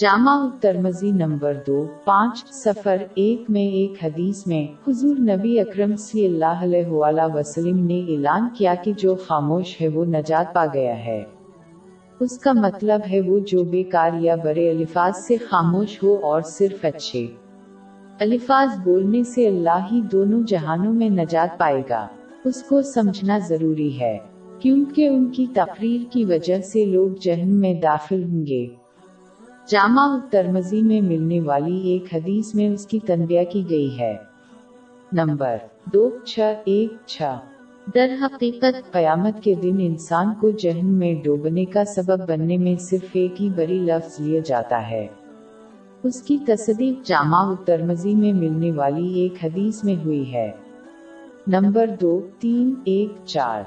جامع ترمزی number دو، پانچ سفر ایک میں ایک حدیث میں حضور نبی اکرم صلی اللہ علیہ وسلم نے اعلان کیا کہ جو خاموش ہے وہ نجات پا گیا ہے۔ اس کا مطلب ہے وہ جو بیکار یا برے الفاظ سے خاموش ہو اور صرف اچھے۔ الفاظ بولنے سے اللہ ہی دونوں جہانوں میں نجات پائے گا۔ اس کو سمجھنا ضروری ہے، کیونکہ ان کی تقریر کی وجہ سے لوگ جہن میں داخل ہوں گے۔ جامع ترمزی میں ملنے والی ایک حدیث میں اس کی تنبیہ کی گئی ہے۔ نمبر دو، چھ، ایک، چھ۔ در حقیقت، قیامت کے دن انسان کو جہن میں ڈوبنے کا سبب بننے میں صرف ایک ہی بری لفظ لیا جاتا ہے۔ اس کی تصدیق جامع ترمزی میں ملنے والی ایک حدیث میں ہوئی ہے۔ نمبر دو، تین، ایک، چار۔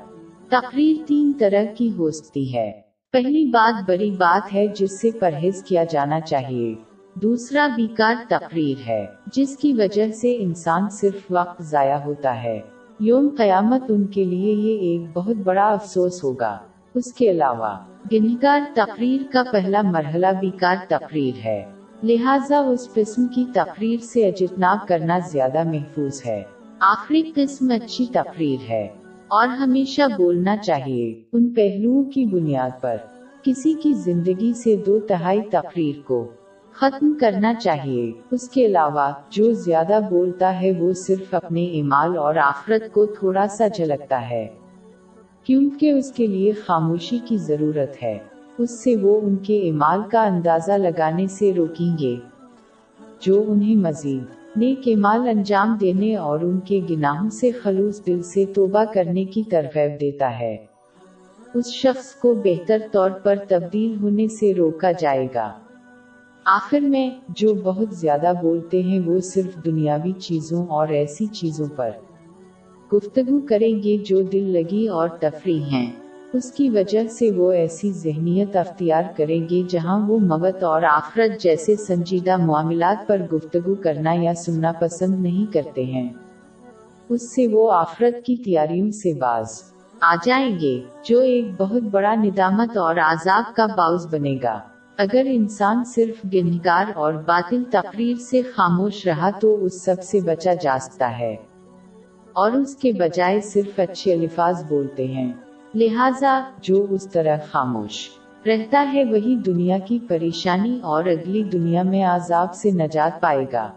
تقریر تین طرح کی ہو سکتی ہے۔ پہلی بات بڑی بات ہے جس سے پرہیز کیا جانا چاہیے۔ دوسرا بیکار تقریر ہے، جس کی وجہ سے انسان صرف وقت ضائع ہوتا ہے۔ یوم قیامت ان کے لیے یہ ایک بہت بڑا افسوس ہوگا۔ اس کے علاوہ، گنہگار تقریر کا پہلا مرحلہ بیکار تقریر ہے۔ لہٰذا اس قسم کی تقریر سے اجتناب کرنا زیادہ محفوظ ہے۔ آخری قسم اچھی تقریر ہے۔ اور ہمیشہ بولنا چاہیے۔ ان پہلوؤں کی بنیاد پر کسی کی زندگی سے دو تہائی تقریر کو ختم کرنا چاہیے۔ اس کے علاوہ جو زیادہ بولتا ہے وہ صرف اپنے ایمال اور آخرت کو تھوڑا سا جھلکتا ہے، کیونکہ اس کے لیے خاموشی کی ضرورت ہے۔ اس سے وہ ان کے ایمال کا اندازہ لگانے سے روکیں گے، جو انہیں مزید نیک مال انجام دینے اور ان کے گناہوں سے خلوص دل سے توبہ کرنے کی ترغیب دیتا ہے۔ اس شخص کو بہتر طور پر تبدیل ہونے سے روکا جائے گا۔ آخر میں جو بہت زیادہ بولتے ہیں وہ صرف دنیاوی چیزوں اور ایسی چیزوں پر گفتگو کریں گے جو دل لگی اور تفریح ہیں۔ اس کی وجہ سے وہ ایسی ذہنیت اختیار کریں گے جہاں وہ موت اور آخرت جیسے سنجیدہ معاملات پر گفتگو کرنا یا سننا پسند نہیں کرتے ہیں۔ اس سے وہ آخرت کی تیاریوں سے باز آ جائیں گے، جو ایک بہت بڑا ندامت اور عذاب کا باعث بنے گا۔ اگر انسان صرف گنگار اور باطل تقریر سے خاموش رہا تو اس سب سے بچا جا سکتا ہے۔ اور اس کے بجائے صرف اچھے الفاظ بولتے ہیں۔ لہذا جو اس طرح خاموش رہتا ہے وہی دنیا کی پریشانی اور اگلی دنیا میں عذاب سے نجات پائے گا۔